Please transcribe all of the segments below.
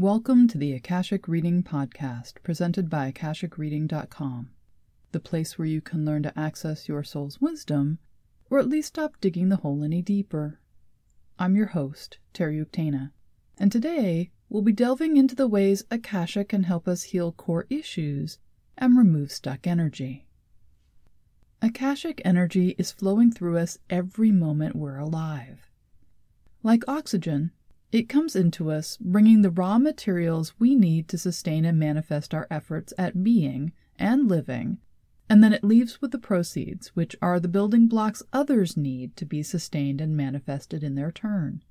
Welcome to the Akashic Reading Podcast, presented by AkashicReading.com, the place where you can learn to access your soul's wisdom, or at least stop digging the hole any deeper. I'm your host, Terry Uktana, and today we'll be delving into the ways Akasha can help us heal core issues and remove stuck energy. Akashic energy is flowing through us every moment we're alive. Like oxygen, it comes into us, bringing the raw materials we need to sustain and manifest our efforts at being and living, and then it leaves with the proceeds, which are the building blocks others need to be sustained and manifested in their turn.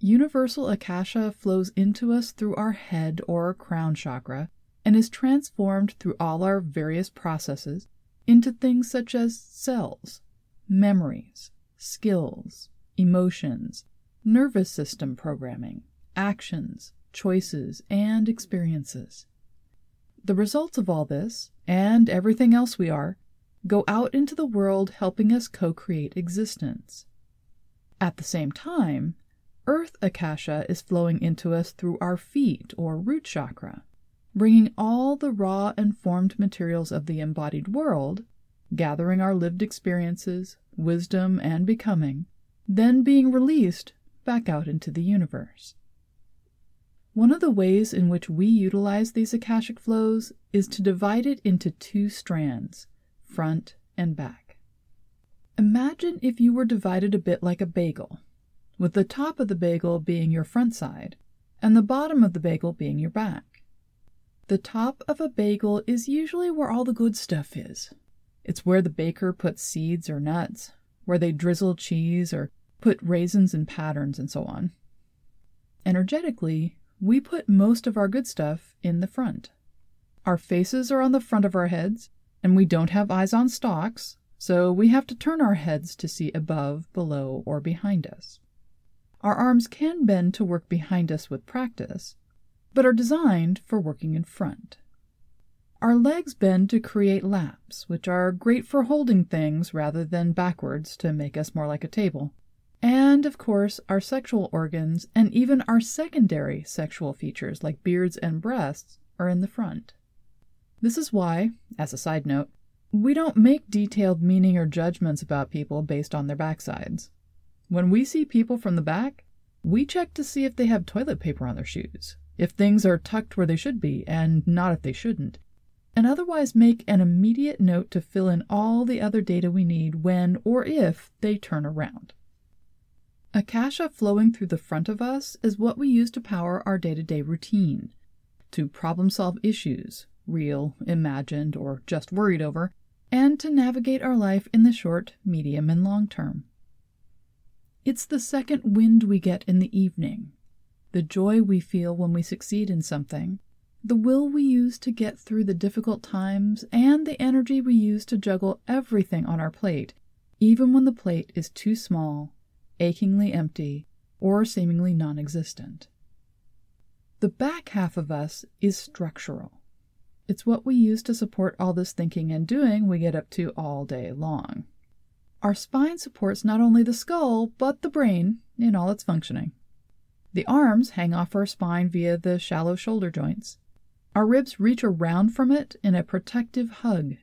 Universal Akasha flows into us through our head or crown chakra and is transformed through all our various processes into things such as cells, memories, skills, emotions, nervous system programming, actions, choices, and experiences. The results of all this, and everything else we are, go out into the world helping us co create existence. At the same time, Earth Akasha is flowing into us through our feet or root chakra, bringing all the raw and formed materials of the embodied world, gathering our lived experiences, wisdom, and becoming, then being released back out into the universe. One of the ways in which we utilize these Akashic flows is to divide it into two strands, front and back. Imagine if you were divided a bit like a bagel, with the top of the bagel being your front side and the bottom of the bagel being your back. The top of a bagel is usually where all the good stuff is. It's where the baker puts seeds or nuts, where they drizzle cheese or put raisins and patterns and so on. Energetically, we put most of our good stuff in the front. Our faces are on the front of our heads, and we don't have eyes on stalks, so we have to turn our heads to see above, below, or behind us. Our arms can bend to work behind us with practice, but are designed for working in front. Our legs bend to create laps, which are great for holding things rather than backwards to make us more like a table. And, of course, our sexual organs and even our secondary sexual features like beards and breasts are in the front. This is why, as a side note, we don't make detailed meaning or judgments about people based on their backsides. When we see people from the back, we check to see if they have toilet paper on their shoes, if things are tucked where they should be and not if they shouldn't, and otherwise make an immediate note to fill in all the other data we need when or if they turn around. Akasha flowing through the front of us is what we use to power our day to day routine, to problem solve issues, real, imagined, or just worried over, and to navigate our life in the short, medium, and long term. It's the second wind we get in the evening, the joy we feel when we succeed in something, the will we use to get through the difficult times, and the energy we use to juggle everything on our plate, even when the plate is too small achingly empty, or seemingly non existent. The back half of us is structural. It's what we use to support all this thinking and doing we get up to all day long. Our spine supports not only the skull, but the brain in all its functioning. The arms hang off our spine via the shallow shoulder joints. Our ribs reach around from it in a protective hug.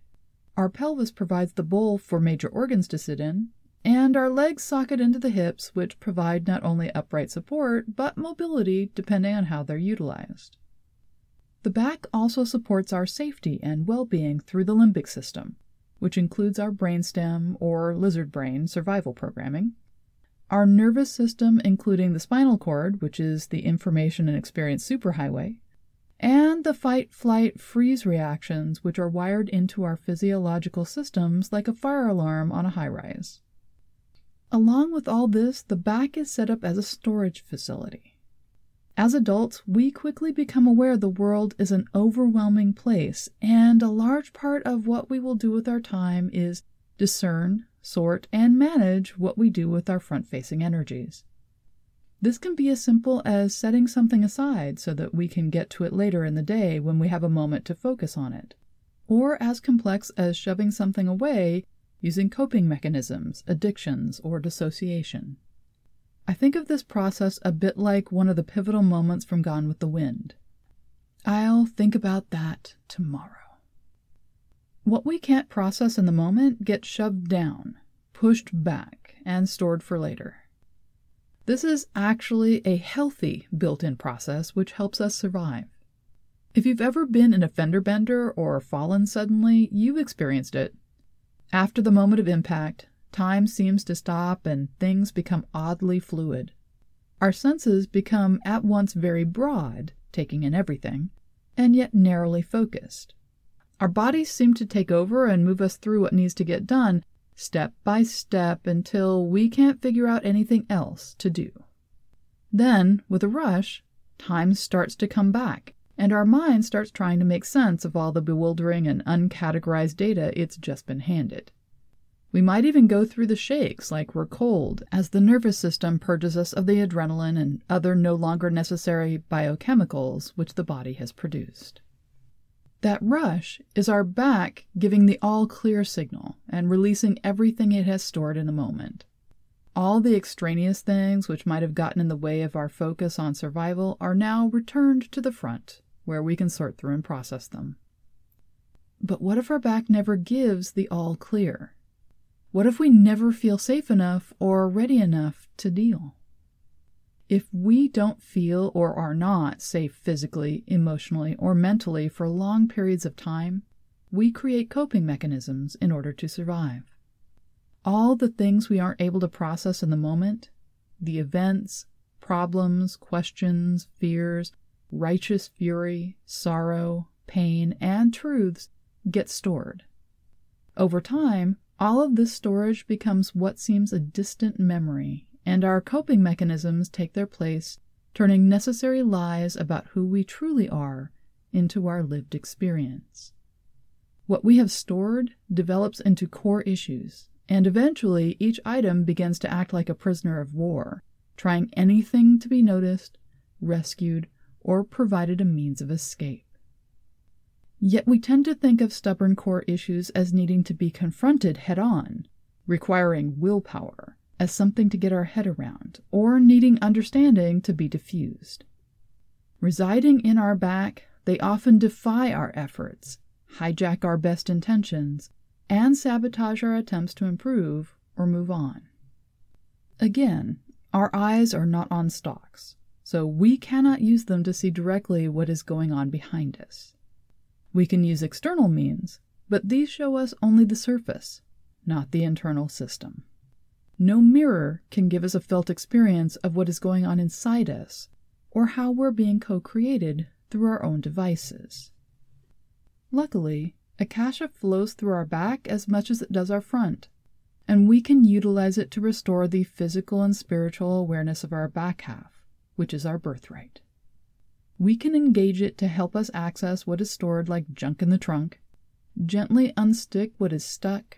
Our pelvis provides the bowl for major organs to sit in, and our legs socket into the hips, which provide not only upright support, but mobility depending on how they're utilized. The back also supports our safety and well being through the limbic system, which includes our brainstem or lizard brain survival programming, our nervous system, including the spinal cord, which is the information and experience superhighway, and the fight, flight, freeze reactions, which are wired into our physiological systems like a fire alarm on a high rise. Along with all this, the back is set up as a storage facility. As adults, we quickly become aware the world is an overwhelming place, and a large part of what we will do with our time is discern, sort, and manage what we do with our front facing energies. This can be as simple as setting something aside so that we can get to it later in the day when we have a moment to focus on it, or as complex as shoving something away using coping mechanisms, addictions, or dissociation. I think of this process a bit like one of the pivotal moments from Gone with the Wind. I'll think about that tomorrow. What we can't process in the moment gets shoved down, pushed back, and stored for later. This is actually a healthy built in process which helps us survive. If you've ever been in a fender bender or fallen suddenly, you've experienced it. After the moment of impact, time seems to stop and things become oddly fluid. Our senses become at once very broad, taking in everything, and yet narrowly focused. Our bodies seem to take over and move us through what needs to get done, step by step, until we can't figure out anything else to do. Then, with a rush, time starts to come back, and our mind starts trying to make sense of all the bewildering and uncategorized data it's just been handed. We might even go through the shakes like we're cold as the nervous system purges us of the adrenaline and other no longer necessary biochemicals which the body has produced. That rush is our back giving the all clear signal and releasing everything it has stored in the moment. All the extraneous things which might have gotten in the way of our focus on survival are now returned to the front, where we can sort through and process them. But what if our back never gives the all clear? What if we never feel safe enough or ready enough to deal? If we don't feel or are not safe physically, emotionally, or mentally for long periods of time, we create coping mechanisms in order to survive. All the things we aren't able to process in the moment, the events, problems, questions, fears, righteous fury, sorrow, pain, and truths get stored. Over time, all of this storage becomes what seems a distant memory and our coping mechanisms take their place, turning necessary lies about who we truly are into our lived experience. What we have stored develops into core issues, and eventually each item begins to act like a prisoner of war, trying anything to be noticed, rescued, or provided a means of escape. Yet we tend to think of stubborn core issues as needing to be confronted head on, requiring willpower, as something to get our head around, or needing understanding to be diffused. Residing in our back, they often defy our efforts, hijack our best intentions, and sabotage our attempts to improve or move on. Again, our eyes are not on stalks, so we cannot use them to see directly what is going on behind us. We can use external means, but these show us only the surface, not the internal system. No mirror can give us a felt experience of what is going on inside us or how we're being co created through our own devices. Luckily, Akasha flows through our back as much as it does our front, and we can utilize it to restore the physical and spiritual awareness of our back half, which is our birthright. We can engage it to help us access what is stored like junk in the trunk, gently unstick what is stuck,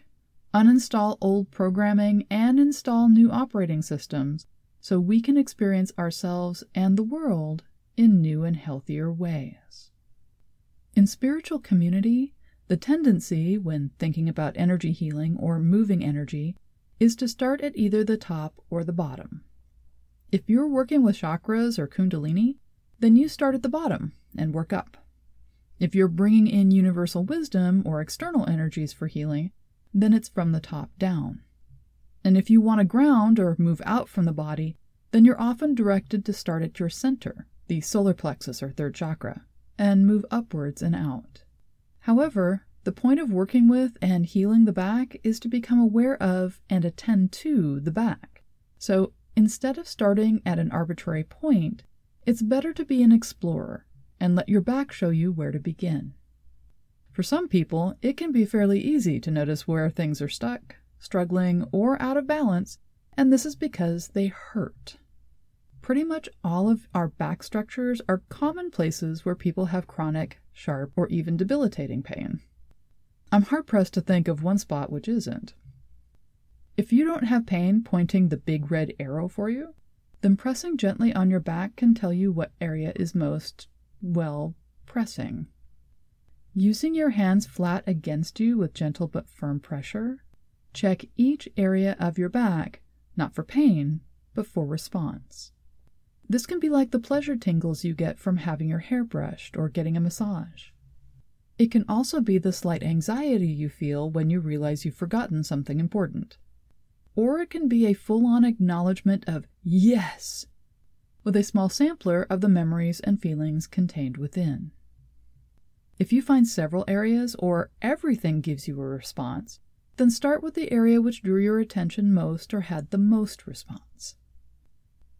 uninstall old programming, and install new operating systems so we can experience ourselves and the world in new and healthier ways. In spiritual community, the tendency, when thinking about energy healing or moving energy, is to start at either the top or the bottom. If you're working with chakras or kundalini, then you start at the bottom and work up. If you're bringing in universal wisdom or external energies for healing, then it's from the top down. And if you want to ground or move out from the body, then you're often directed to start at your center, the solar plexus or third chakra, and move upwards and out. However, the point of working with and healing the back is to become aware of and attend to the back. So instead of starting at an arbitrary point, it's better to be an explorer and let your back show you where to begin. For some people, it can be fairly easy to notice where things are stuck, struggling, or out of balance, and this is because they hurt. Pretty much all of our back structures are common places where people have chronic, sharp, or even debilitating pain. I'm hard pressed to think of one spot which isn't. If you don't have pain pointing the big red arrow for you, then pressing gently on your back can tell you what area is most, well, pressing. Using your hands flat against you with gentle but firm pressure, check each area of your back, not for pain, but for response. This can be like the pleasure tingles you get from having your hair brushed or getting a massage. It can also be the slight anxiety you feel when you realize you've forgotten something important. Or it can be a full on acknowledgement of yes, with a small sampler of the memories and feelings contained within. If you find several areas or everything gives you a response, then start with the area which drew your attention most or had the most response.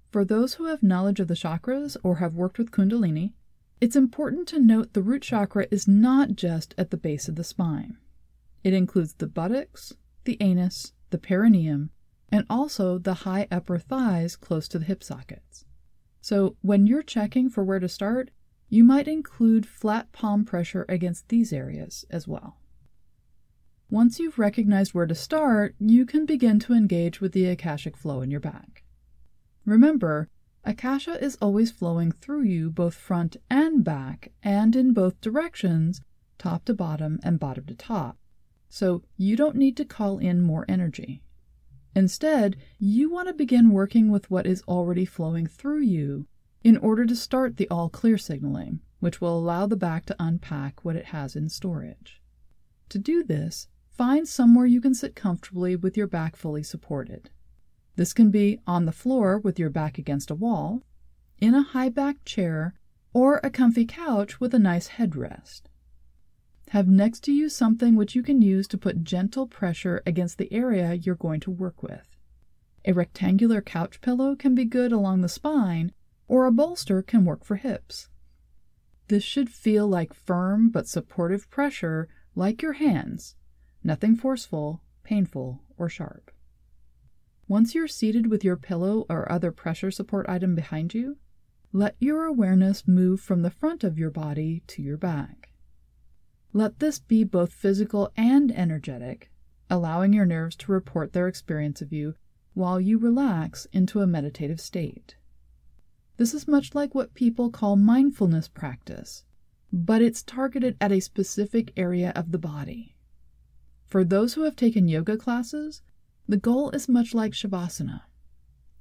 For those who have knowledge of the chakras or have worked with Kundalini, it's important to note the root chakra is not just at the base of the spine. It includes the buttocks, the anus, the perineum, and also the high upper thighs close to the hip sockets. So, when you're checking for where to start, you might include flat palm pressure against these areas as well. Once you've recognized where to start, you can begin to engage with the Akashic flow in your back. Remember, Akasha is always flowing through you both front and back, and in both directions, top to bottom and bottom to top. So you don't need to call in more energy. Instead, you want to begin working with what is already flowing through you in order to start the all clear signaling, which will allow the back to unpack what it has in storage. To do this, find somewhere you can sit comfortably with your back fully supported. This can be on the floor with your back against a wall, in a high backed chair, or a comfy couch with a nice headrest. Have next to you something which you can use to put gentle pressure against the area you're going to work with. A rectangular couch pillow can be good along the spine, or a bolster can work for hips. This should feel like firm but supportive pressure, like your hands, nothing forceful, painful, or sharp. Once you're seated with your pillow or other pressure support item behind you, let your awareness move from the front of your body to your back. Let this be both physical and energetic, allowing your nerves to report their experience of you while you relax into a meditative state. This is much like what people call mindfulness practice, but it's targeted at a specific area of the body. For those who have taken yoga classes, the goal is much like Shavasana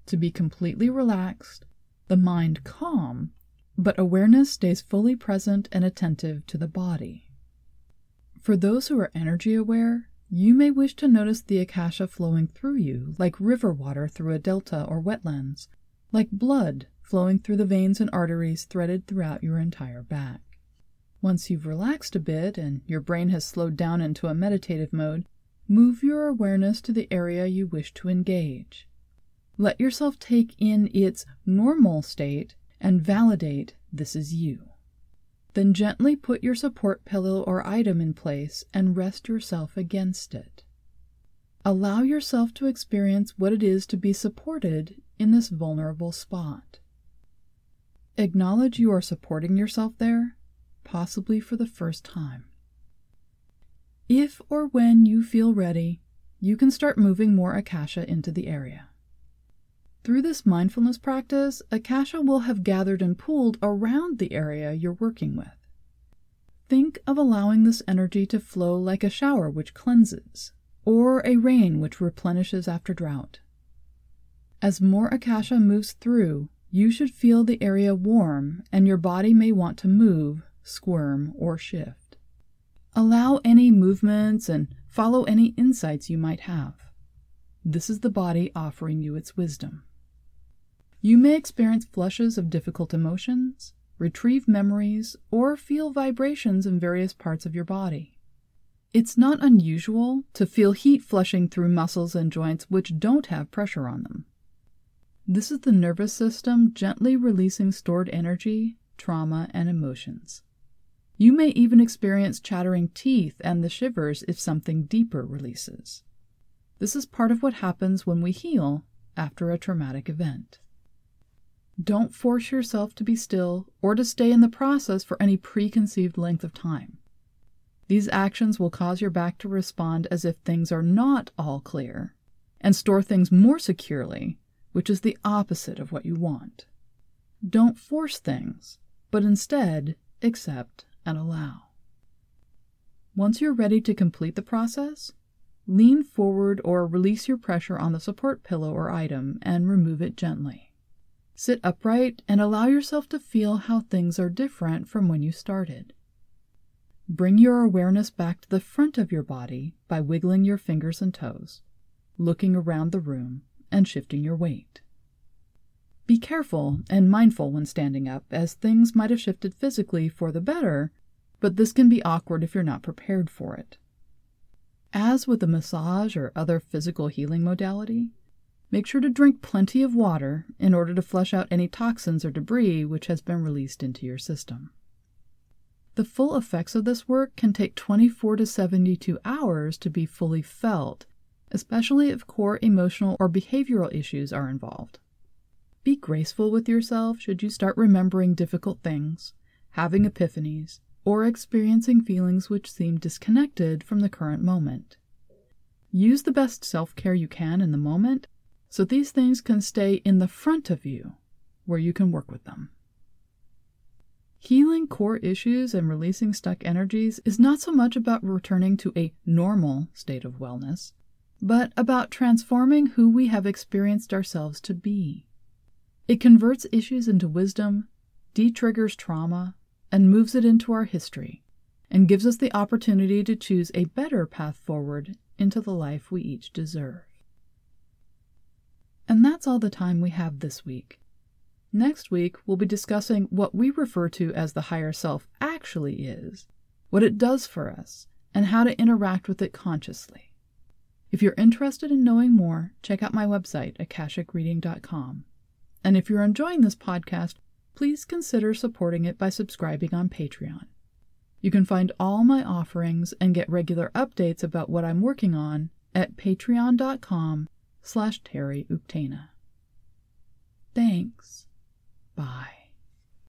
to be completely relaxed, the mind calm, but awareness stays fully present and attentive to the body. For those who are energy aware, you may wish to notice the akasha flowing through you like river water through a delta or wetlands, like blood flowing through the veins and arteries threaded throughout your entire back. Once you've relaxed a bit and your brain has slowed down into a meditative mode, move your awareness to the area you wish to engage. Let yourself take in its normal state and validate this is you. Then gently put your support pillow or item in place and rest yourself against it. Allow yourself to experience what it is to be supported in this vulnerable spot. Acknowledge you are supporting yourself there, possibly for the first time. If or when you feel ready, you can start moving more Akasha into the area. Through this mindfulness practice, Akasha will have gathered and pooled around the area you're working with. Think of allowing this energy to flow like a shower which cleanses, or a rain which replenishes after drought. As more Akasha moves through, you should feel the area warm and your body may want to move, squirm, or shift. Allow any movements and follow any insights you might have. This is the body offering you its wisdom. You may experience flushes of difficult emotions, retrieve memories, or feel vibrations in various parts of your body. It's not unusual to feel heat flushing through muscles and joints which don't have pressure on them. This is the nervous system gently releasing stored energy, trauma, and emotions. You may even experience chattering teeth and the shivers if something deeper releases. This is part of what happens when we heal after a traumatic event. Don't force yourself to be still or to stay in the process for any preconceived length of time. These actions will cause your back to respond as if things are not all clear and store things more securely, which is the opposite of what you want. Don't force things, but instead accept and allow. Once you're ready to complete the process, lean forward or release your pressure on the support pillow or item and remove it gently. Sit upright and allow yourself to feel how things are different from when you started. Bring your awareness back to the front of your body by wiggling your fingers and toes, looking around the room, and shifting your weight. Be careful and mindful when standing up, as things might have shifted physically for the better, but this can be awkward if you're not prepared for it. As with a massage or other physical healing modality, make sure to drink plenty of water in order to flush out any toxins or debris which has been released into your system. The full effects of this work can take 24 to 72 hours to be fully felt, especially if core emotional or behavioral issues are involved. Be graceful with yourself should you start remembering difficult things, having epiphanies, or experiencing feelings which seem disconnected from the current moment. Use the best self care you can in the moment so these things can stay in the front of you where you can work with them. Healing core issues and releasing stuck energies is not so much about returning to a normal state of wellness, but about transforming who we have experienced ourselves to be. It converts issues into wisdom, de triggers trauma, and moves it into our history, and gives us the opportunity to choose a better path forward into the life we each deserve. And that's all the time we have this week. Next week, we'll be discussing what we refer to as the higher self actually is, what it does for us, and how to interact with it consciously. If you're interested in knowing more, check out my website, akashicreading.com. And if you're enjoying this podcast, please consider supporting it by subscribing on Patreon. You can find all my offerings and get regular updates about what I'm working on at patreon.com slash Terry Thanks. Bye.